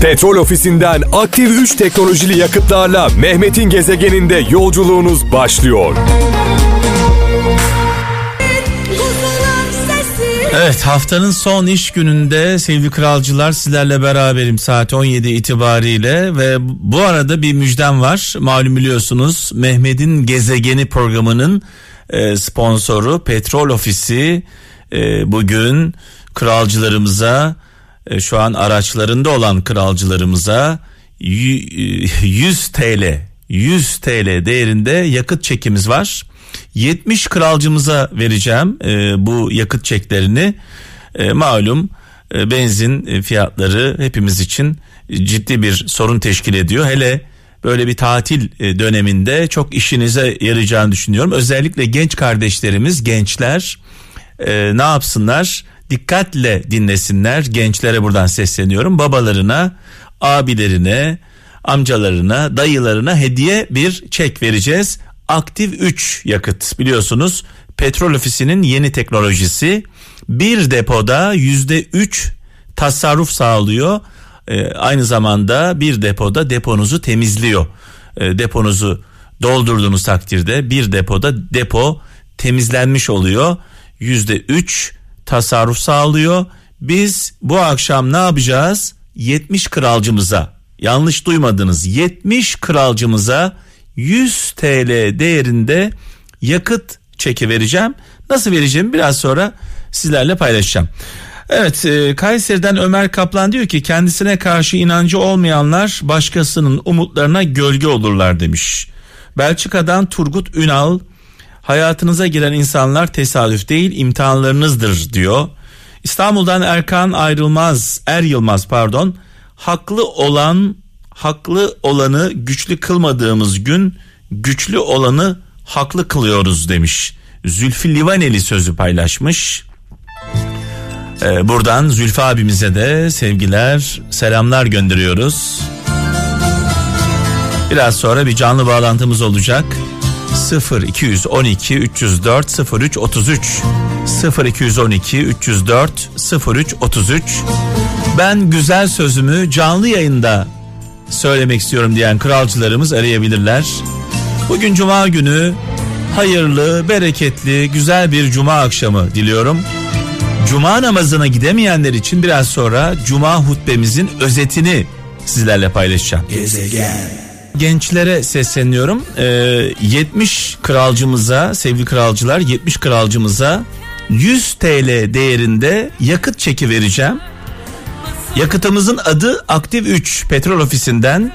Petrol ofisinden aktif 3 teknolojili yakıtlarla Mehmet'in gezegeninde yolculuğunuz başlıyor. Evet haftanın son iş gününde sevgili kralcılar sizlerle beraberim saat 17 itibariyle ve bu arada bir müjdem var. Malum biliyorsunuz Mehmet'in gezegeni programının e, sponsoru Petrol Ofisi e, bugün kralcılarımıza şu an araçlarında olan kralcılarımıza 100 TL 100 TL değerinde yakıt çekimiz var. 70 kralcımıza vereceğim e, bu yakıt çeklerini. E, malum e, benzin fiyatları hepimiz için ciddi bir sorun teşkil ediyor. Hele böyle bir tatil e, döneminde çok işinize yarayacağını düşünüyorum. Özellikle genç kardeşlerimiz, gençler e, ne yapsınlar? Dikkatle dinlesinler. Gençlere buradan sesleniyorum. Babalarına, abilerine, amcalarına, dayılarına hediye bir çek vereceğiz. Aktif 3 yakıt biliyorsunuz petrol ofisinin yeni teknolojisi bir depoda yüzde üç tasarruf sağlıyor. Ee, aynı zamanda bir depoda deponuzu temizliyor. Ee, deponuzu doldurduğunuz takdirde bir depoda depo temizlenmiş oluyor. Yüzde üç tasarruf sağlıyor. Biz bu akşam ne yapacağız? 70 kralcımıza yanlış duymadınız 70 kralcımıza 100 TL değerinde yakıt çeki vereceğim. Nasıl vereceğimi biraz sonra sizlerle paylaşacağım. Evet e, Kayseri'den Ömer Kaplan diyor ki kendisine karşı inancı olmayanlar başkasının umutlarına gölge olurlar demiş. Belçika'dan Turgut Ünal hayatınıza giren insanlar tesadüf değil imtihanlarınızdır diyor. İstanbul'dan Erkan Ayrılmaz Er Yılmaz pardon haklı olan haklı olanı güçlü kılmadığımız gün güçlü olanı haklı kılıyoruz demiş. Zülfü Livaneli sözü paylaşmış. Ee, buradan Zülfü abimize de sevgiler, selamlar gönderiyoruz. Biraz sonra bir canlı bağlantımız olacak. 0 212 304 03 33 0 212 304 03 33 Ben güzel sözümü canlı yayında söylemek istiyorum diyen kralcılarımız arayabilirler. Bugün cuma günü hayırlı, bereketli, güzel bir cuma akşamı diliyorum. Cuma namazına gidemeyenler için biraz sonra cuma hutbemizin özetini sizlerle paylaşacağım. Gezegen. Gençlere sesleniyorum. Ee, 70 kralcımıza, sevgili kralcılar 70 kralcımıza 100 TL değerinde yakıt çeki vereceğim. Yakıtımızın adı Aktif 3 petrol ofisinden.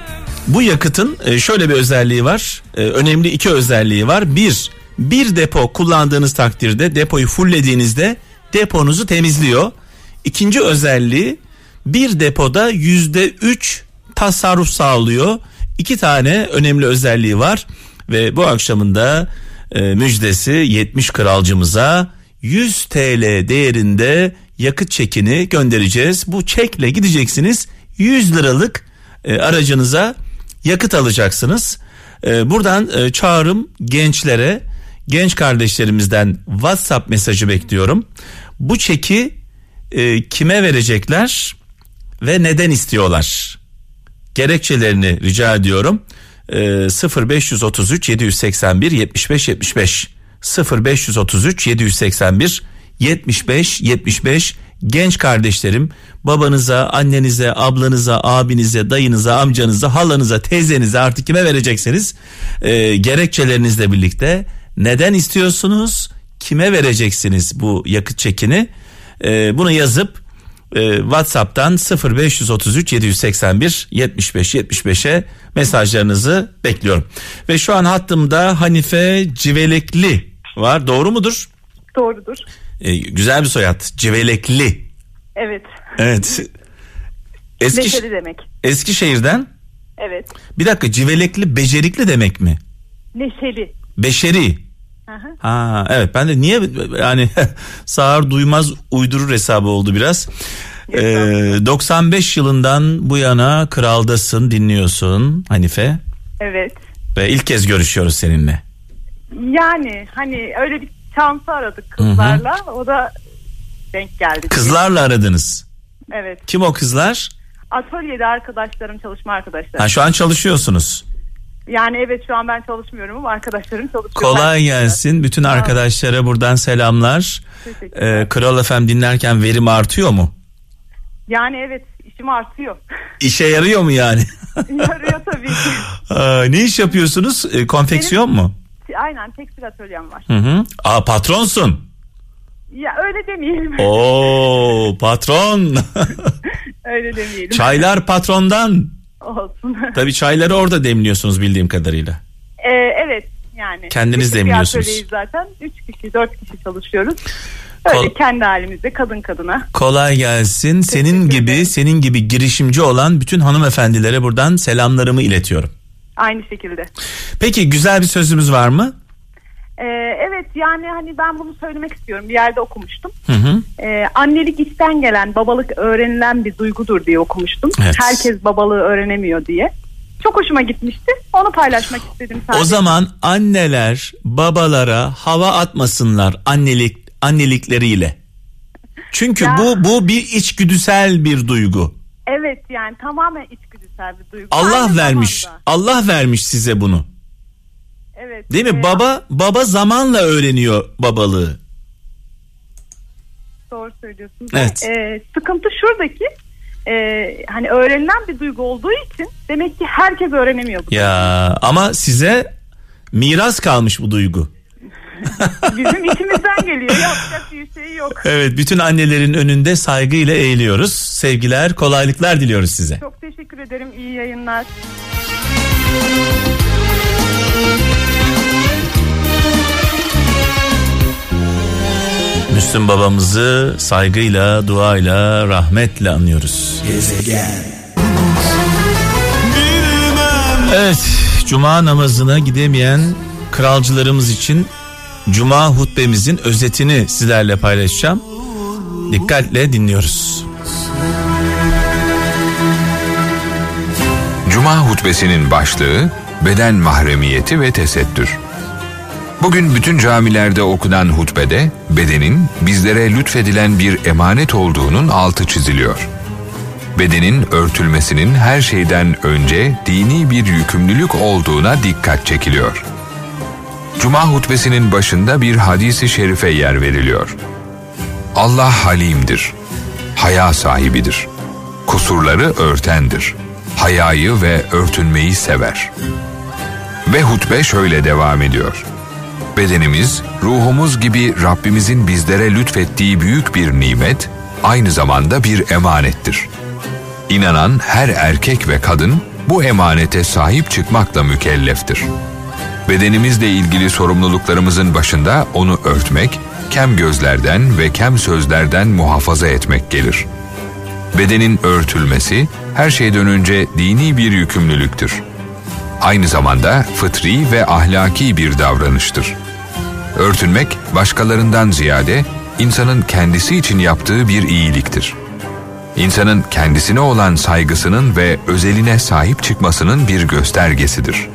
Bu yakıtın e, şöyle bir özelliği var. E, önemli iki özelliği var. Bir, bir depo kullandığınız takdirde depoyu fulllediğinizde deponuzu temizliyor. İkinci özelliği bir depoda yüzde üç tasarruf sağlıyor. İki tane önemli özelliği var ve bu akşamında e, müjdesi 70 kralcımıza 100 TL değerinde yakıt çekini göndereceğiz. Bu çekle gideceksiniz 100 liralık e, aracınıza yakıt alacaksınız. E, buradan e, çağrım gençlere, genç kardeşlerimizden WhatsApp mesajı bekliyorum. Bu çeki e, kime verecekler ve neden istiyorlar? Gerekçelerini rica ediyorum. E, 0533 781 75 75 0533 781 75 75 genç kardeşlerim babanıza, annenize, ablanıza, abinize, dayınıza, amcanıza, halanıza, teyzenize artık kime verecekseniz e, gerekçelerinizle birlikte neden istiyorsunuz? Kime vereceksiniz bu yakıt çekini? E, bunu yazıp e, WhatsApp'tan 0533 781 75 75'e mesajlarınızı bekliyorum. Ve şu an hattımda Hanife Civelekli var. Doğru mudur? Doğrudur. E, güzel bir soyad. Civelekli. Evet. Evet. Eski, Neşeli demek. Eskişehir'den. Evet. Bir dakika civelekli becerikli demek mi? Neşeli. Beşeri. Aha. Ha evet ben de niye yani sağır duymaz uydurur hesabı oldu biraz. Ee, 95 yılından bu yana kraldasın dinliyorsun Hanife. Evet. Ve ilk kez görüşüyoruz seninle. Yani hani öyle bir şansı aradık kızlarla. O da denk geldi. Kızlarla aradınız. Evet. Kim o kızlar? Atölyede arkadaşlarım, çalışma arkadaşlarım. Ha, şu an çalışıyorsunuz. Yani evet şu an ben çalışmıyorum ama arkadaşlarım çalışıyor. Kolay gelsin. Bütün arkadaşlara buradan selamlar. Ee, Kral FM dinlerken verim artıyor mu? Yani evet işim artıyor. İşe yarıyor mu yani? Yarıyor tabii ki. Aa, ne iş yapıyorsunuz? Ee, konfeksiyon mu? Aynen tekstil atölyem var. Hı hı. Aa patronsun. Ya öyle demeyelim. Oo patron. öyle demeyelim. Çaylar patrondan. Olsun. Tabii çayları orada demliyorsunuz bildiğim kadarıyla. Ee, evet yani. Kendiniz demliyorsunuz. zaten. Üç kişi, dört kişi çalışıyoruz. Öyle Kol- kendi halimizde kadın kadına. Kolay gelsin. Senin gibi senin gibi girişimci olan bütün hanımefendilere buradan selamlarımı iletiyorum. Aynı şekilde. Peki güzel bir sözümüz var mı? Ee, evet yani hani ben bunu söylemek istiyorum. Bir yerde okumuştum. Hı hı. Ee, annelik içten gelen, babalık öğrenilen bir duygudur diye okumuştum. Evet. Herkes babalığı öğrenemiyor diye. Çok hoşuma gitmişti. Onu paylaşmak istedim sadece. O zaman anneler babalara hava atmasınlar annelik annelikleriyle. Çünkü Ya. bu bu bir içgüdüsel bir duygu. Evet yani tamamen içgüdüsel bir duygu. Allah Aynı vermiş. zamanda- Allah vermiş size bunu. Evet. Değil mi? Ee, Baba baba zamanla öğreniyor babalığı. Doğru söylüyorsun. Evet. Ee, sıkıntı şuradaki e, hani öğrenilen bir duygu olduğu için demek ki herkes öğrenemiyor bu. Ya ama size miras kalmış bu duygu. Bizim içimizden geliyor. Yapacak bir şey yok. Evet bütün annelerin önünde saygıyla eğiliyoruz. Sevgiler, kolaylıklar diliyoruz size. Çok teşekkür ederim. İyi yayınlar. Müslüm babamızı saygıyla, duayla, rahmetle anıyoruz. Evet, cuma namazına gidemeyen kralcılarımız için cuma hutbemizin özetini sizlerle paylaşacağım. Dikkatle dinliyoruz. Cuma hutbesinin başlığı beden mahremiyeti ve tesettür. Bugün bütün camilerde okunan hutbede bedenin bizlere lütfedilen bir emanet olduğunun altı çiziliyor. Bedenin örtülmesinin her şeyden önce dini bir yükümlülük olduğuna dikkat çekiliyor. Cuma hutbesinin başında bir hadisi şerife yer veriliyor. Allah halimdir, haya sahibidir, kusurları örtendir, hayayı ve örtünmeyi sever. Ve hutbe şöyle devam ediyor. Bedenimiz, ruhumuz gibi Rabbimizin bizlere lütfettiği büyük bir nimet, aynı zamanda bir emanettir. İnanan her erkek ve kadın bu emanete sahip çıkmakla mükelleftir. Bedenimizle ilgili sorumluluklarımızın başında onu örtmek, kem gözlerden ve kem sözlerden muhafaza etmek gelir. Bedenin örtülmesi her şeyden önce dini bir yükümlülüktür. Aynı zamanda fıtri ve ahlaki bir davranıştır. Örtünmek başkalarından ziyade insanın kendisi için yaptığı bir iyiliktir. İnsanın kendisine olan saygısının ve özeline sahip çıkmasının bir göstergesidir.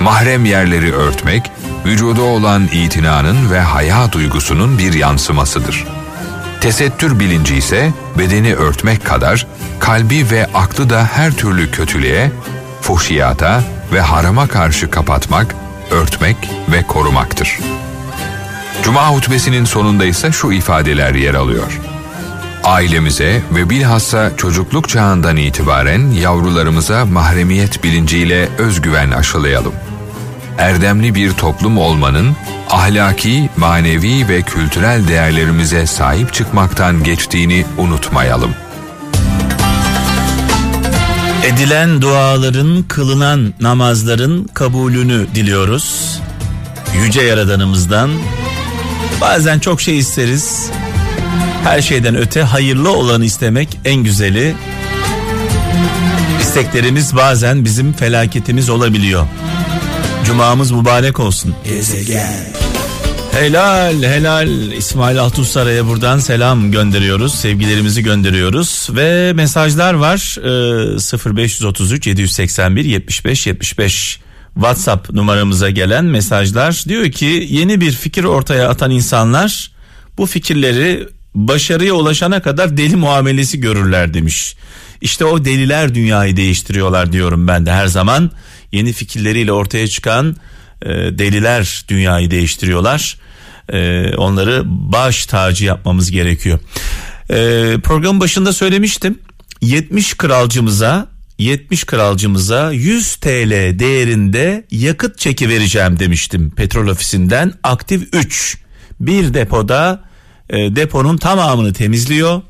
Mahrem yerleri örtmek, vücuda olan itinanın ve haya duygusunun bir yansımasıdır. Tesettür bilinci ise bedeni örtmek kadar kalbi ve aklı da her türlü kötülüğe, fuhşiyata ve harama karşı kapatmak, örtmek ve korumaktır. Cuma hutbesinin sonunda ise şu ifadeler yer alıyor. Ailemize ve bilhassa çocukluk çağından itibaren yavrularımıza mahremiyet bilinciyle özgüven aşılayalım. Erdemli bir toplum olmanın ahlaki, manevi ve kültürel değerlerimize sahip çıkmaktan geçtiğini unutmayalım. Edilen duaların, kılınan namazların kabulünü diliyoruz. Yüce Yaradanımızdan bazen çok şey isteriz. Her şeyden öte hayırlı olanı istemek en güzeli. İsteklerimiz bazen bizim felaketimiz olabiliyor. Cumamız mübarek olsun. Helal helal İsmail Altunsaray'a buradan selam gönderiyoruz. Sevgilerimizi gönderiyoruz ve mesajlar var. Ee, 0533 781 75 75 WhatsApp numaramıza gelen mesajlar diyor ki yeni bir fikir ortaya atan insanlar bu fikirleri başarıya ulaşana kadar deli muamelesi görürler demiş. İşte o deliler dünyayı değiştiriyorlar diyorum ben de her zaman. Yeni fikirleriyle ortaya çıkan e, deliler dünyayı değiştiriyorlar. E, onları baş tacı yapmamız gerekiyor. E, programın başında söylemiştim. 70 kralcımıza 70 kralcımıza 100 TL değerinde yakıt çeki vereceğim demiştim petrol ofisinden aktif 3 bir depoda e, deponun tamamını temizliyor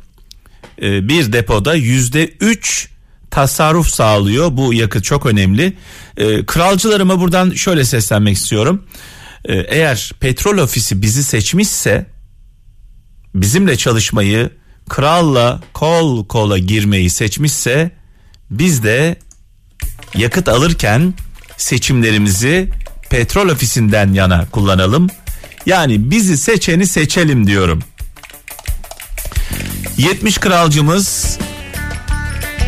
e, bir depoda yüzde 3 tasarruf sağlıyor bu yakıt çok önemli e, kralcılarıma buradan şöyle seslenmek istiyorum e, eğer petrol ofisi bizi seçmişse bizimle çalışmayı kralla kol kola girmeyi seçmişse biz de yakıt alırken seçimlerimizi petrol ofisinden yana kullanalım. Yani bizi seçeni seçelim diyorum. 70 kralcımız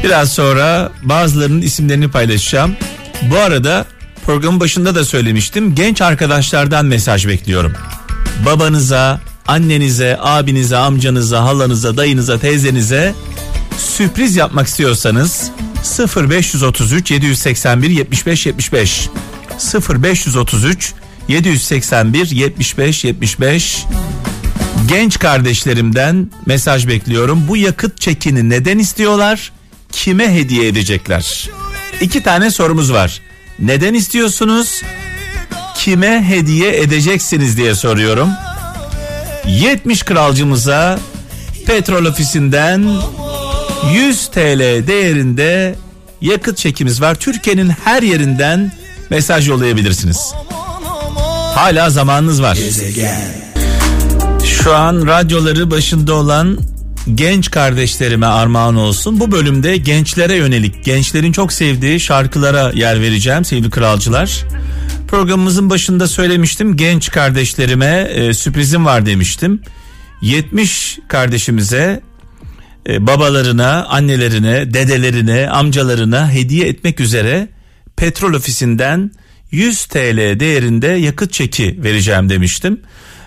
biraz sonra bazılarının isimlerini paylaşacağım. Bu arada programın başında da söylemiştim. Genç arkadaşlardan mesaj bekliyorum. Babanıza, annenize, abinize, amcanıza, halanıza, dayınıza, teyzenize sürpriz yapmak istiyorsanız 0533 781 75 75 0533 781 75 75 Genç kardeşlerimden mesaj bekliyorum. Bu yakıt çekini neden istiyorlar? Kime hediye edecekler? İki tane sorumuz var. Neden istiyorsunuz? Kime hediye edeceksiniz diye soruyorum. 70 kralcımıza petrol ofisinden 100 TL değerinde yakıt çekimiz var. Türkiye'nin her yerinden mesaj yollayabilirsiniz. Hala zamanınız var. Şu an radyoları başında olan genç kardeşlerime armağan olsun. Bu bölümde gençlere yönelik, gençlerin çok sevdiği şarkılara yer vereceğim sevgili kralcılar. Programımızın başında söylemiştim genç kardeşlerime e, sürprizim var demiştim. 70 kardeşimize e, babalarına, annelerine, dedelerine, amcalarına hediye etmek üzere petrol ofisinden 100 TL değerinde yakıt çeki vereceğim demiştim.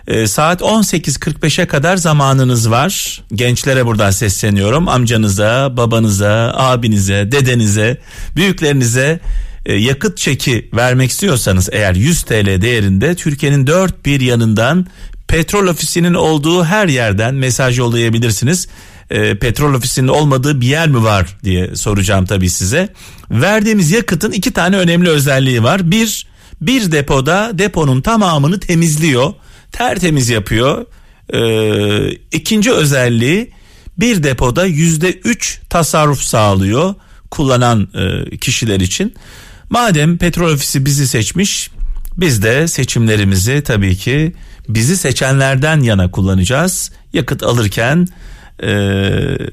E, saat 18.45'e kadar zamanınız var. Gençlere buradan sesleniyorum. Amcanıza, babanıza, abinize, dedenize, büyüklerinize e, yakıt çeki vermek istiyorsanız eğer 100 TL değerinde Türkiye'nin dört bir yanından petrol ofisinin olduğu her yerden mesaj yollayabilirsiniz. E, petrol ofisinin olmadığı bir yer mi var diye soracağım tabii size. Verdiğimiz yakıtın iki tane önemli özelliği var. Bir, bir depoda deponun tamamını temizliyor. Tertemiz yapıyor. Ee, ikinci özelliği bir depoda yüzde üç tasarruf sağlıyor kullanan e, kişiler için. Madem petrol ofisi bizi seçmiş biz de seçimlerimizi tabii ki bizi seçenlerden yana kullanacağız. Yakıt alırken e,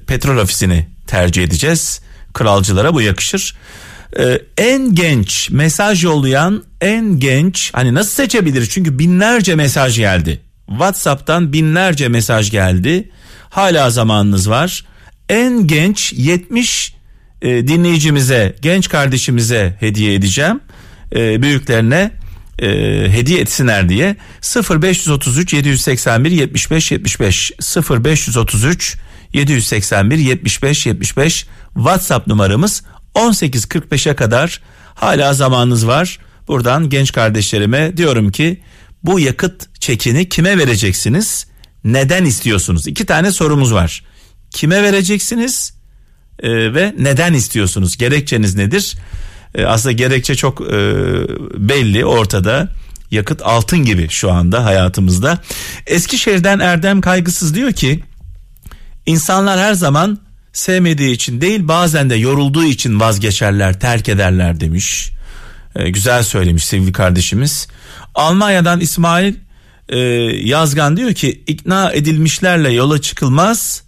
petrol ofisini tercih edeceğiz. Kralcılara bu yakışır. E, en genç mesaj yollayan en genç hani nasıl seçebilir? Çünkü binlerce mesaj geldi. WhatsApp'tan binlerce mesaj geldi. Hala zamanınız var. En genç 70 e, dinleyicimize, genç kardeşimize hediye edeceğim. E, büyüklerine e, hediye etsinler diye 0533 781 75 75 0533 781 75 75 WhatsApp numaramız 18.45'e kadar hala zamanınız var. Buradan genç kardeşlerime diyorum ki bu yakıt çekini kime vereceksiniz? Neden istiyorsunuz? İki tane sorumuz var. Kime vereceksiniz e, ve neden istiyorsunuz? Gerekçeniz nedir? E, aslında gerekçe çok e, belli ortada. Yakıt altın gibi şu anda hayatımızda. Eskişehir'den Erdem Kaygısız diyor ki insanlar her zaman sevmediği için değil bazen de yorulduğu için vazgeçerler terk ederler demiş. E, güzel söylemiş sevgili kardeşimiz. Almanya'dan İsmail e, Yazgan diyor ki ikna edilmişlerle yola çıkılmaz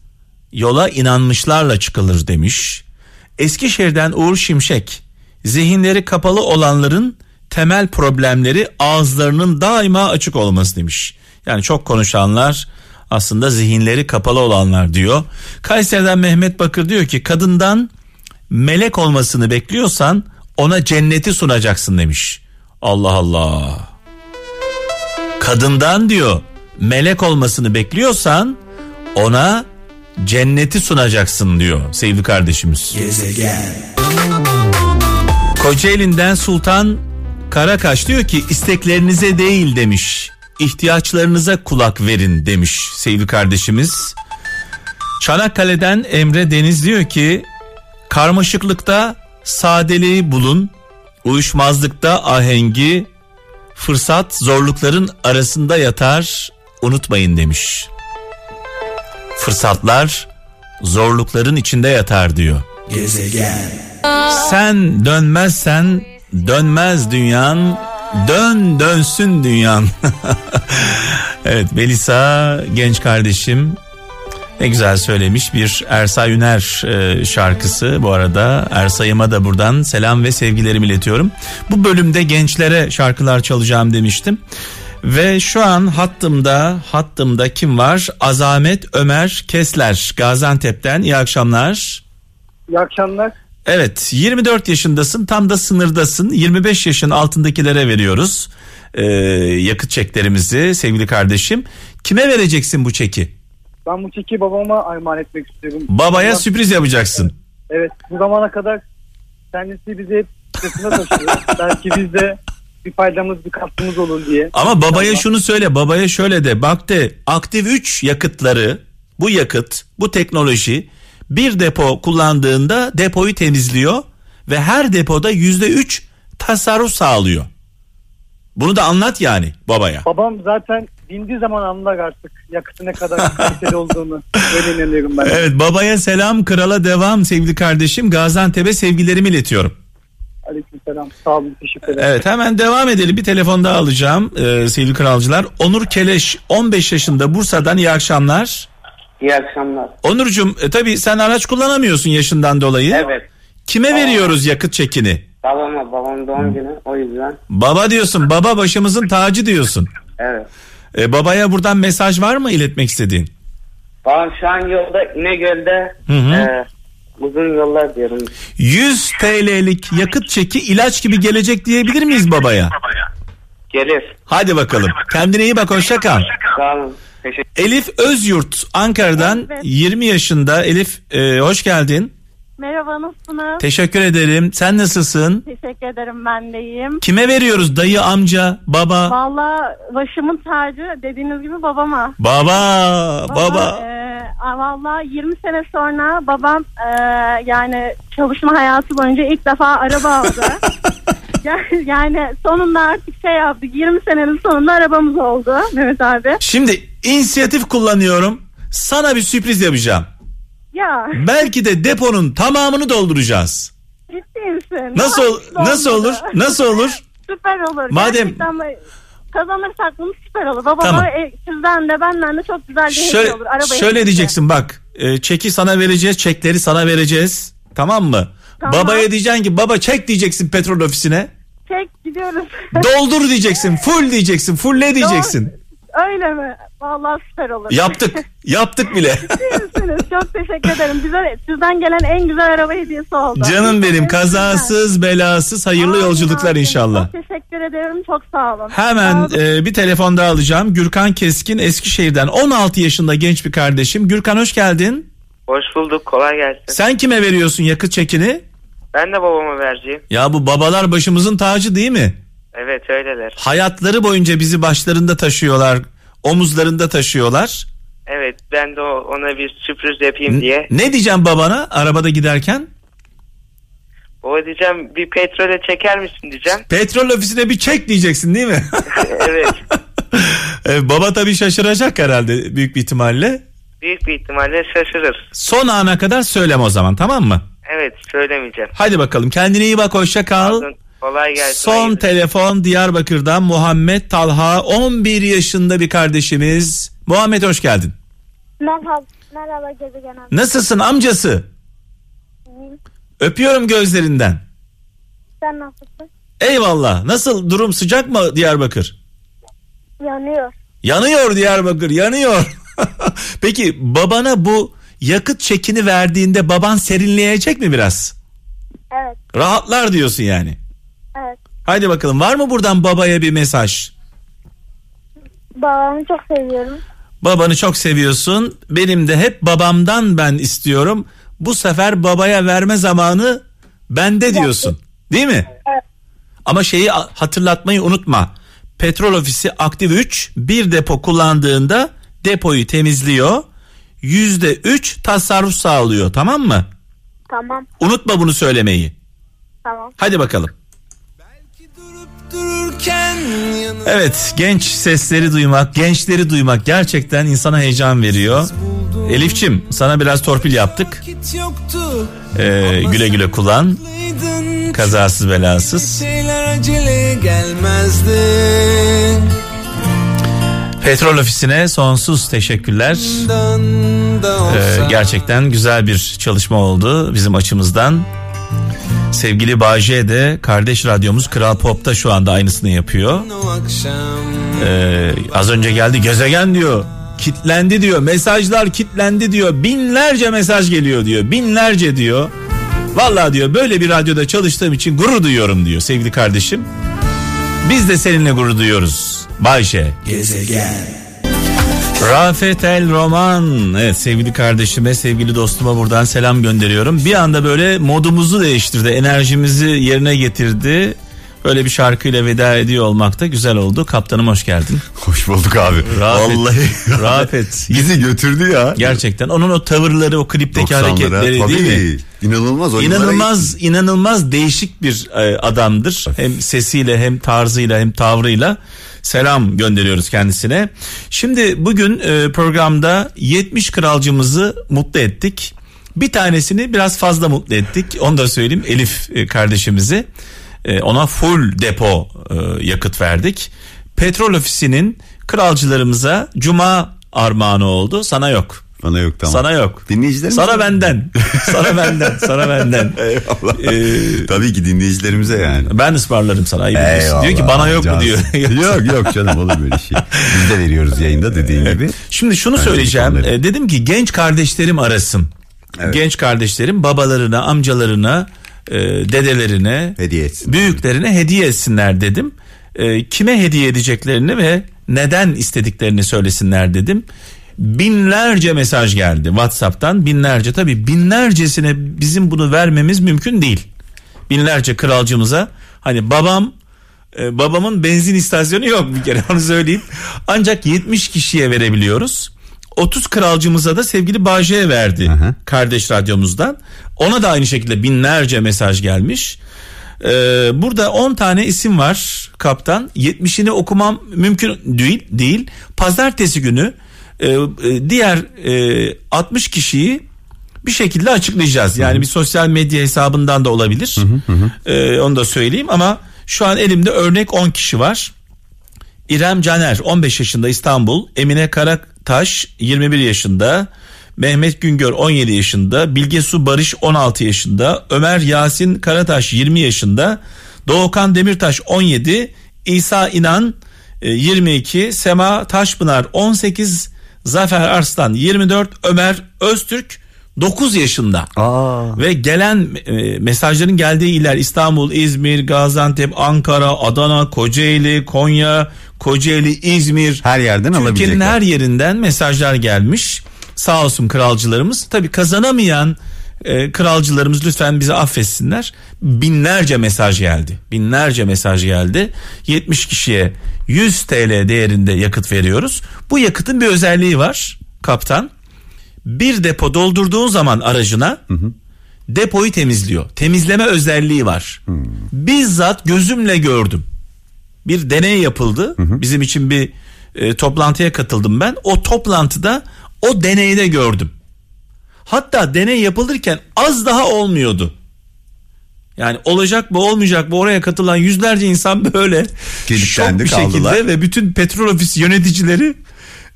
yola inanmışlarla çıkılır demiş. Eskişehir'den Uğur Şimşek zihinleri kapalı olanların temel problemleri ağızlarının daima açık olması demiş. Yani çok konuşanlar aslında zihinleri kapalı olanlar diyor. Kayseri'den Mehmet Bakır diyor ki kadından melek olmasını bekliyorsan ona cenneti sunacaksın demiş. Allah Allah. Kadından diyor melek olmasını bekliyorsan ona cenneti sunacaksın diyor sevgili kardeşimiz. Kocaeli'nden Sultan Karakaş diyor ki isteklerinize değil demiş. ihtiyaçlarınıza kulak verin demiş sevgili kardeşimiz. Çanakkale'den Emre Deniz diyor ki karmaşıklıkta sadeliği bulun, uyuşmazlıkta ahengi, fırsat zorlukların arasında yatar unutmayın demiş. Fırsatlar zorlukların içinde yatar diyor. Sen dönmezsen dönmez dünyan, dön dönsün dünyan. evet Melisa genç kardeşim ne güzel söylemiş bir Ersay Üner e, şarkısı bu arada Ersay'ıma da buradan selam ve sevgilerimi iletiyorum. Bu bölümde gençlere şarkılar çalacağım demiştim. Ve şu an hattımda hattımda kim var? Azamet Ömer Kesler Gaziantep'ten iyi akşamlar. İyi akşamlar. Evet 24 yaşındasın tam da sınırdasın 25 yaşın altındakilere veriyoruz ee, yakıt çeklerimizi sevgili kardeşim. Kime vereceksin bu çeki? Ben bu çeki babama armağan etmek istiyorum. Babaya Babam- sürpriz yapacaksın. Evet bu zamana kadar kendisi bizi hep sırtına taşıyor. Belki biz de bir faydamız bir katkımız olur diye. Ama babaya İnşallah. şunu söyle babaya şöyle de bak de aktif 3 yakıtları bu yakıt bu teknoloji bir depo kullandığında depoyu temizliyor ve her depoda yüzde üç tasarruf sağlıyor. Bunu da anlat yani babaya. Babam zaten bindiği zaman anlar artık yakıtı ne kadar kaliteli olduğunu. Öyle inanıyorum ben. Evet babaya selam krala devam sevgili kardeşim Gaziantep'e sevgilerimi iletiyorum. Aleykümselam. Sağ olun. Teşekkür ederim. Evet hemen devam edelim bir telefon daha alacağım ee, sevgili kralcılar. Onur Keleş 15 yaşında Bursa'dan iyi akşamlar. İyi akşamlar. Onurcuğum e, tabii sen araç kullanamıyorsun yaşından dolayı. Evet. Kime veriyoruz yakıt çekini? Babama babam doğum günü o yüzden. Baba diyorsun baba başımızın tacı diyorsun. Evet. E, babaya buradan mesaj var mı iletmek istediğin? Babam şu an yolda İnegöl'de Hı hı. e, uzun yollar diyorum. 100 TL'lik yakıt çeki ilaç gibi gelecek diyebilir miyiz babaya? Gelir. Hadi bakalım. Kendine iyi bak hoşça kal. Sağ olun. Elif Özyurt Ankara'dan Evet. 20 yaşında. Elif e, hoş geldin. Merhaba nasılsınız? Teşekkür ederim. Sen nasılsın? Teşekkür ederim ben de iyiyim. Kime veriyoruz? Dayı, amca, baba? Valla başımın tacı dediğiniz gibi babama. Baba, baba. E, Valla 20 sene sonra babam e, yani çalışma hayatı boyunca ilk defa araba aldı. Yani- yani sonunda artık şey yaptık 20 senenin sonunda arabamız oldu Mehmet abi. Şimdi inisiyatif kullanıyorum. Sana bir sürpriz yapacağım. Ya Belki de deponun tamamını dolduracağız. ciddi misin? Nasıl ol- nasıl olur? Nasıl olur? Süper olur. Madem- Gerçekten kazanırsak bunu süper olur. Babama Tamam. e, sizden de benden de çok güzel bir Şöyle, hediye olur. Araba şöyle hediyesi. diyeceksin bak. e, çeki sana vereceğiz, çekleri sana vereceğiz. Tamam mı? Tamam. Babaya diyeceksin ki baba çek diyeceksin petrol ofisine. Çek gidiyoruz. Doldur diyeceksin, full diyeceksin, full ne diyeceksin. Öyle mi? Vallahi süper olur. Yaptık, yaptık bile. Ciddi misiniz? Çok teşekkür ederim. Bize sizden gelen en güzel araba hediyesi oldu. Canım benim kazasız belasız hayırlı yolculuklar inşallah. Çok teşekkür ederim. Çok sağ olun. Hemen Sağ olun. e, bir telefon daha alacağım. Gürkan Keskin Eskişehir'den 16 yaşında genç bir kardeşim. Gürkan hoş geldin. Hoş bulduk. Kolay gelsin. Sen kime veriyorsun yakıt çekini? Ben de babama vereceğim. Ya bu babalar başımızın tacı değil mi? Evet öyleler. Hayatları boyunca bizi başlarında taşıyorlar, omuzlarında taşıyorlar. Evet ben de ona bir sürpriz yapayım diye. Ne diyeceğim babana arabada giderken? Baba diyeceğim bir petrole çeker misin diyeceğim. Petrol ofisine bir çek diyeceksin değil mi? evet. E, Baba tabii şaşıracak herhalde büyük bir ihtimalle. Büyük bir ihtimalle şaşırır. Son ana kadar söyleme o zaman tamam mı? Evet söylemeyeceğim. Hadi bakalım kendine iyi bak hoşça kal. Kolay gelsin. Son hayırlı. telefon Diyarbakır'dan Muhammed Talha 11 yaşında bir kardeşimiz. Muhammed hoş geldin. Merhaba, merhaba gezegen abi. Nasılsın amcası? Öpüyorum gözlerinden. Sen nasılsın? Eyvallah. Nasıl durum sıcak mı Diyarbakır? Yanıyor. Yanıyor Diyarbakır yanıyor. Peki babana bu yakıt çekini verdiğinde baban serinleyecek mi biraz? Evet, Rahatlar diyorsun yani. Evet. Hadi bakalım var mı buradan babaya bir mesaj? Babamı çok seviyorum. Babanı çok seviyorsun. Benim de hep babamdan ben istiyorum. Bu sefer babaya verme zamanı bende diyorsun. Değil mi? Ama şeyi hatırlatmayı unutma. Petrol ofisi aktif 3 bir depo kullandığında depoyu temizliyor. Yüzde 3 tasarruf sağlıyor tamam mı? Tamam. Unutma bunu söylemeyi. Tamam. Hadi bakalım. Evet genç sesleri duymak, gençleri duymak gerçekten insana heyecan veriyor. Elifçim sana biraz torpil yaptık. Ee, güle güle kullan. Kazasız belasız. Petrol ofisine sonsuz teşekkürler. Ee, gerçekten güzel bir çalışma oldu bizim açımızdan. Sevgili Bağcay de kardeş radyomuz Kral Pop'ta şu anda aynısını yapıyor. Ee, az önce geldi gezegen diyor. Kitlendi diyor. Mesajlar kitlendi diyor. Binlerce mesaj geliyor diyor. Binlerce diyor. Vallahi diyor böyle bir radyoda çalıştığım için gurur duyuyorum diyor sevgili kardeşim. Biz de seninle gurur duyuyoruz. Bayşe. Rafet El Roman. Evet sevgili kardeşime, sevgili dostuma buradan selam gönderiyorum. Bir anda böyle modumuzu değiştirdi, enerjimizi yerine getirdi. Böyle bir şarkıyla veda ediyor olmak da güzel oldu. Kaptanım hoş geldin. Hoş bulduk abi. Rafet, Vallahi. Rafet. Bizi götürdü ya. Gerçekten onun o tavırları, o klipteki 90'lara. hareketleri Tabii. değil mi? İnanılmaz. İnanılmaz, inanılmaz değişik bir e, adamdır. Hem sesiyle, hem tarzıyla, hem tavrıyla selam gönderiyoruz kendisine. Şimdi bugün e, programda 70 kralcımızı mutlu ettik. Bir tanesini biraz fazla mutlu ettik. Onu da söyleyeyim Elif e, kardeşimizi. E, ona full depo yakıt verdik. Petrol ofisinin kralcılarımıza cuma armağanı oldu. Sana yok. Bana yok tamam. Sana yok. Dinleyicilerimize Sana benden. Sana benden. Sana benden. Eyvallah. Ee, Tabii ki dinleyicilerimize yani. Ben ısmarlarım sana. ayıp. Eyvallah, Diyor ki bana yok mu diyor. yok yok canım olur böyle şey. Biz de veriyoruz yayında dediğin gibi. Şimdi şunu söyleyeceğim. onları. E, dedim ki genç kardeşlerim arasın. Evet. Genç kardeşlerim babalarına, amcalarına, e, dedelerine, Hediye etsin. büyüklerine hediye etsinler dedim. E, kime hediye edeceklerini ve neden istediklerini söylesinler dedim. Binlerce mesaj geldi WhatsApp'tan binlerce tabii binlercesine bizim bunu vermemiz mümkün değil. Binlerce kralcımıza hani babam e, babamın benzin istasyonu yok bir kere onu söyleyeyim. Ancak 70 kişiye verebiliyoruz. 30 kralcımıza da sevgili Bağcay'a verdi Aha. kardeş radyomuzdan. Ona da aynı şekilde binlerce mesaj gelmiş. Ee, burada 10 tane isim var kaptan. 70'ini okumam mümkün değil. değil. Pazartesi günü e, e, diğer e, 60 kişiyi bir şekilde açıklayacağız. Yani bir sosyal medya hesabından da olabilir. Ee, onu da söyleyeyim ama şu an elimde örnek 10 kişi var. İrem Caner 15 yaşında İstanbul, Emine Karataş 21 yaşında, Mehmet Güngör 17 yaşında, Bilge Su Barış 16 yaşında, Ömer Yasin Karataş 20 yaşında, Doğukan Demirtaş 17, İsa İnan e, 22, Sema Taşpınar 18, Zafer Arslan 24, Ömer Öztürk 9 yaşında. Aa. Ve gelen e, mesajların geldiği iller İstanbul, İzmir, Gaziantep, Ankara, Adana, Kocaeli, Konya, Kocaeli, İzmir. Her yerden Türkiye'nin alabilecekler. her yerinden mesajlar gelmiş. Sağ olsun kralcılarımız. Tabii kazanamayan e, kralcılarımız lütfen bizi affetsinler. Binlerce mesaj geldi. Binlerce mesaj geldi. 70 kişiye 100 TL değerinde yakıt veriyoruz. Bu yakıtın bir özelliği var kaptan. Bir depo doldurduğun zaman aracına depoyu temizliyor. Temizleme özelliği var. Bizzat gözümle gördüm. Bir deney yapıldı. Bizim için bir e, toplantıya katıldım ben. O toplantıda o deneyde gördüm. Hatta deney yapılırken az daha olmuyordu. Yani olacak mı olmayacak mı oraya katılan yüzlerce insan böyle şok bir kaldılar. şekilde ve bütün petrol ofisi yöneticileri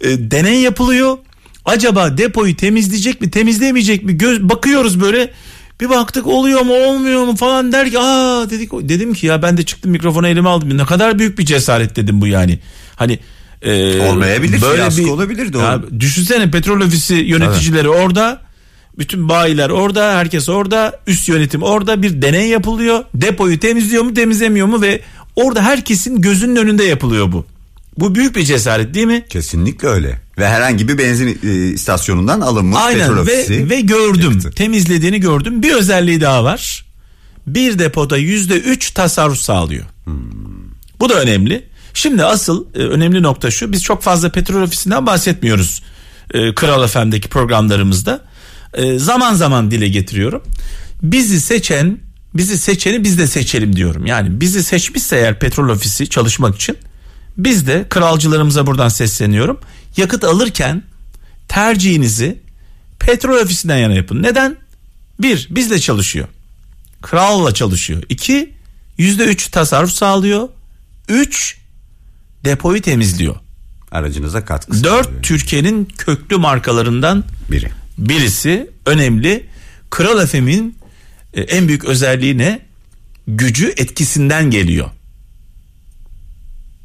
e, deney yapılıyor. Acaba depoyu temizleyecek mi temizlemeyecek mi göz bakıyoruz böyle bir baktık oluyor mu olmuyor mu falan der ki aa dedik dedim ki ya ben de çıktım mikrofonu elime aldım ne kadar büyük bir cesaret dedim bu yani hani e, Olmayabilir, fiyasko olabilir, doğru. Ya düşünsene petrol ofisi yöneticileri orada bütün bayiler orada herkes orada üst yönetim orada bir deney yapılıyor depoyu temizliyor mu temizlemiyor mu ve orada herkesin gözünün önünde yapılıyor bu bu büyük bir cesaret değil mi Kesinlikle öyle. Ve herhangi bir benzin e, istasyonundan alınmış Aynen petrol ve, ofisi. ve gördüm yakıtı. temizlediğini gördüm. Bir özelliği daha var. Bir depoda yüzde üç tasarruf sağlıyor. Bu da önemli. Şimdi asıl e, önemli nokta şu. Biz çok fazla petrol ofisinden bahsetmiyoruz. E, Kral FM'deki programlarımızda. E, zaman zaman dile getiriyorum. Bizi seçen, bizi seçeni biz de seçelim diyorum. Yani bizi seçmişse eğer petrol ofisi çalışmak için biz de kralcılarımıza buradan sesleniyorum. Yakıt alırken tercihinizi petrol ofisinden yana yapın. Neden? Bir, bizle çalışıyor. Kralla çalışıyor. İki, yüzde üç tasarruf sağlıyor. Üç, depoyu temizliyor. Aracınıza katkı Dört. Türkiye'nin köklü markalarından biri. Birisi önemli. Kral FM'in e, en büyük özelliği ne? Gücü etkisinden geliyor.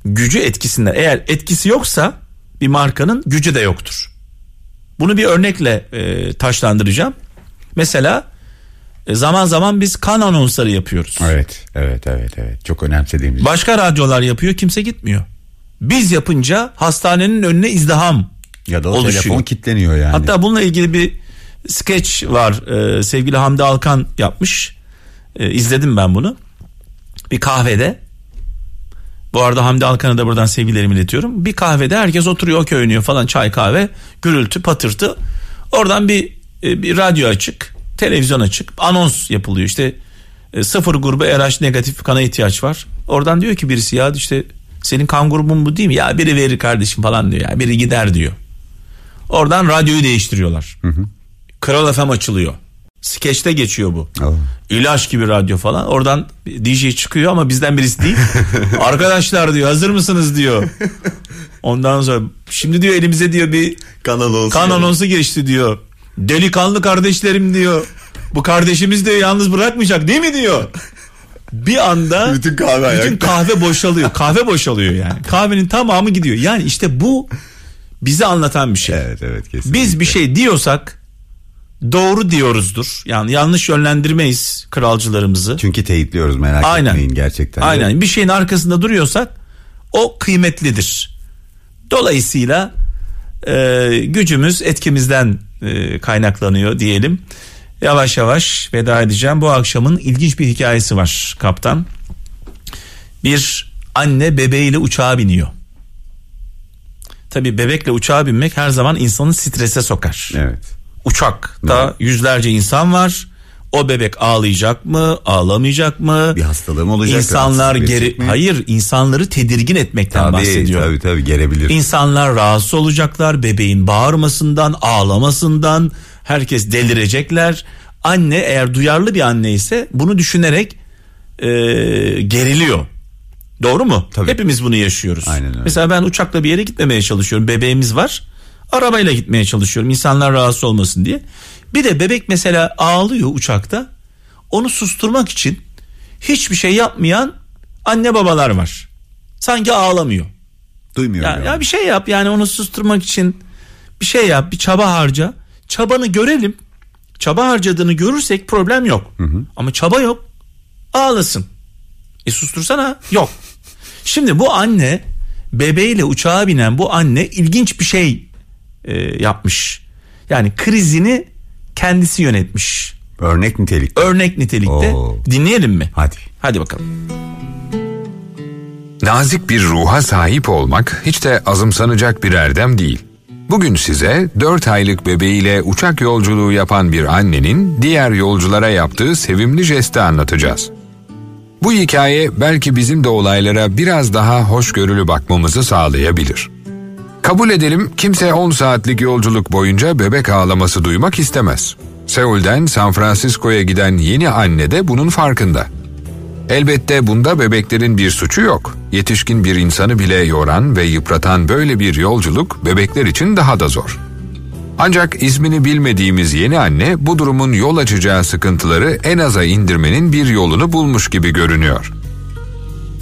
Gücü etkisinden. Eğer etkisi yoksa bir markanın gücü de yoktur. Bunu bir örnekle e, taşlandıracağım. Mesela e, zaman zaman biz kan anonsları yapıyoruz. Evet, evet, evet, evet. Çok önemsediğimiz. Başka radyolar yapıyor kimse gitmiyor. Biz yapınca hastanenin önüne izdiham ya da o oluşuyor. telefon kilitleniyor yani. Hatta bununla ilgili bir skeç var. Ee, sevgili Hamdi Alkan yapmış. Ee, izledim ben bunu. Bir kahvede. Bu arada Hamdi Alkan'a da buradan sevgilerimi iletiyorum. Bir kahvede herkes oturuyor, okey oynuyor falan çay kahve, gürültü, patırtı. Oradan bir e, bir radyo açık, televizyon açık, anons yapılıyor. İşte e, sıfır grubu RH negatif kana ihtiyaç var. Oradan diyor ki birisi ya işte senin kan grubun bu değil mi? Ya biri verir kardeşim falan diyor ya. Biri gider diyor. Oradan radyoyu değiştiriyorlar. Kral FM açılıyor. Skeçte geçiyor bu. Oh. İlaç gibi radyo falan. Oradan DJ çıkıyor ama bizden birisi değil. Arkadaşlar diyor hazır mısınız diyor. Ondan sonra şimdi diyor elimize diyor bir Kanal olsun. kan anonsu geçti diyor. Delikanlı kardeşlerim diyor. Bu kardeşimiz diyor yalnız bırakmayacak değil mi diyor. Bir anda Bütün kahve bütün ayakta. kahve boşalıyor. Kahve boşalıyor yani. Kahvenin tamamı gidiyor. Yani işte bu bize anlatan bir şey. Evet, evet kesinlikle. Biz bir şey diyorsak doğru diyoruzdur. Yani yanlış yönlendirmeyiz kralcılarımızı. Çünkü teyitliyoruz merak Aynen. etmeyin gerçekten. Aynen. Bir şeyin arkasında duruyorsak o kıymetlidir. Dolayısıyla e, gücümüz etkimizden e, kaynaklanıyor diyelim. Yavaş yavaş veda edeceğim. Bu akşamın ilginç bir hikayesi var kaptan. Bir anne bebeğiyle uçağa biniyor. Tabi bebekle uçağa binmek her zaman insanı strese sokar. Evet. Uçakta yüzlerce insan var. O bebek ağlayacak mı, ağlamayacak mı? Bir hastalığım olacak. İnsanlar geri mi? hayır insanları tedirgin etmekten Tabii, bahsediyor. tabii tabii gerebilir. İnsanlar rahatsız olacaklar bebeğin bağırmasından, ağlamasından, herkes delirecekler. Anne eğer duyarlı bir anne ise bunu düşünerek e, geriliyor. Doğru mu? Tabii. Hepimiz bunu yaşıyoruz. Aynen öyle. Mesela ben uçakla bir yere gitmemeye çalışıyorum. Bebeğimiz var. Arabayla gitmeye çalışıyorum. İnsanlar rahatsız olmasın diye. Bir de bebek mesela ağlıyor uçakta. Onu susturmak için hiçbir şey yapmayan anne babalar var. Sanki ağlamıyor. Duymuyorum. Ya, yani. ya bir şey yap yani onu susturmak için bir şey yap bir çaba harca. Çabanı görelim. Çaba harcadığını görürsek problem yok. Ama çaba yok. Ağlasın. E sustursana. Yok. Şimdi bu anne bebeğiyle uçağa binen bu anne ilginç bir şey e, yapmış. Yani krizini kendisi yönetmiş. Örnek nitelik. Örnek nitelikte. Oo. Dinleyelim mi? Hadi. Hadi bakalım. Nazik bir ruha sahip olmak hiç de azımsanacak bir erdem değil. Bugün size 4 aylık bebeğiyle uçak yolculuğu yapan bir annenin diğer yolculara yaptığı sevimli jesti anlatacağız. Bu hikaye belki bizim de olaylara biraz daha hoşgörülü bakmamızı sağlayabilir. Kabul edelim kimse 10 saatlik yolculuk boyunca bebek ağlaması duymak istemez. Seul'den San Francisco'ya giden yeni anne de bunun farkında. Elbette bunda bebeklerin bir suçu yok. Yetişkin bir insanı bile yoran ve yıpratan böyle bir yolculuk bebekler için daha da zor. Ancak ismini bilmediğimiz yeni anne bu durumun yol açacağı sıkıntıları en aza indirmenin bir yolunu bulmuş gibi görünüyor.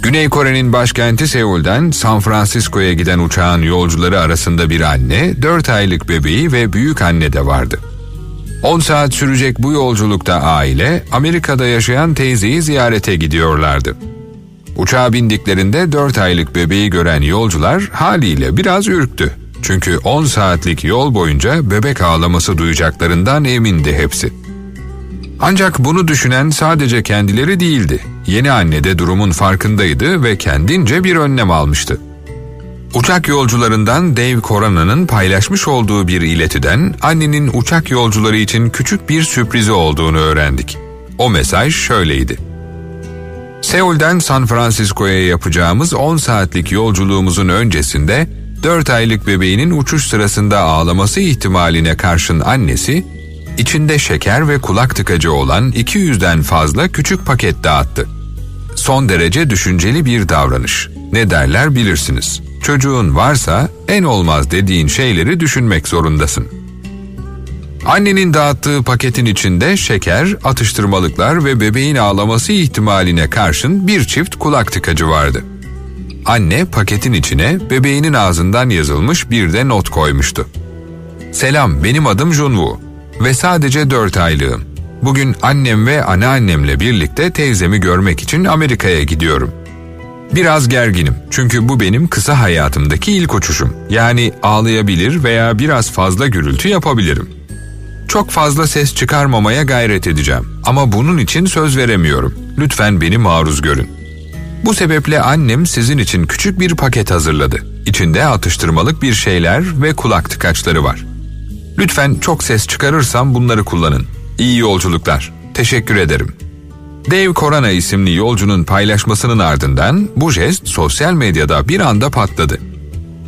Güney Kore'nin başkenti Seul'den San Francisco'ya giden uçağın yolcuları arasında bir anne, 4 aylık bebeği ve büyük anne de vardı. 10 saat sürecek bu yolculukta aile Amerika'da yaşayan teyzeyi ziyarete gidiyorlardı. Uçağa bindiklerinde 4 aylık bebeği gören yolcular haliyle biraz ürktü. Çünkü 10 saatlik yol boyunca bebek ağlaması duyacaklarından emindi hepsi. Ancak bunu düşünen sadece kendileri değildi. Yeni anne de durumun farkındaydı ve kendince bir önlem almıştı. Uçak yolcularından Dave Corana'nın paylaşmış olduğu bir iletiden annenin uçak yolcuları için küçük bir sürprizi olduğunu öğrendik. O mesaj şöyleydi. Seul'den San Francisco'ya yapacağımız 10 saatlik yolculuğumuzun öncesinde 4 aylık bebeğinin uçuş sırasında ağlaması ihtimaline karşın annesi, içinde şeker ve kulak tıkacı olan 200'den fazla küçük paket dağıttı. Son derece düşünceli bir davranış. Ne derler bilirsiniz. Çocuğun varsa en olmaz dediğin şeyleri düşünmek zorundasın. Annenin dağıttığı paketin içinde şeker, atıştırmalıklar ve bebeğin ağlaması ihtimaline karşın bir çift kulak tıkacı vardı. Anne paketin içine bebeğinin ağzından yazılmış bir de not koymuştu. Selam benim adım Junwoo ve sadece 4 aylığım. Bugün annem ve anneannemle birlikte teyzemi görmek için Amerika'ya gidiyorum. Biraz gerginim çünkü bu benim kısa hayatımdaki ilk uçuşum. Yani ağlayabilir veya biraz fazla gürültü yapabilirim. Çok fazla ses çıkarmamaya gayret edeceğim ama bunun için söz veremiyorum. Lütfen beni maruz görün. Bu sebeple annem sizin için küçük bir paket hazırladı. İçinde atıştırmalık bir şeyler ve kulak tıkaçları var. Lütfen çok ses çıkarırsam bunları kullanın. İyi yolculuklar. Teşekkür ederim. Dave Corana isimli yolcunun paylaşmasının ardından bu jest sosyal medyada bir anda patladı.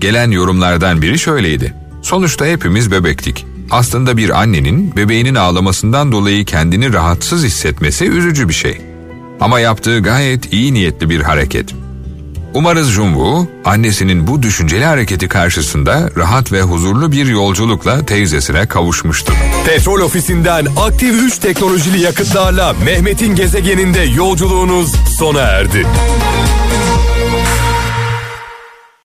Gelen yorumlardan biri şöyleydi. Sonuçta hepimiz bebektik. Aslında bir annenin bebeğinin ağlamasından dolayı kendini rahatsız hissetmesi üzücü bir şey. Ama yaptığı gayet iyi niyetli bir hareket. Umarız Junwoo, annesinin bu düşünceli hareketi karşısında rahat ve huzurlu bir yolculukla teyzesine kavuşmuştur. Petrol ofisinden aktif 3 teknolojili yakıtlarla Mehmet'in gezegeninde yolculuğunuz sona erdi.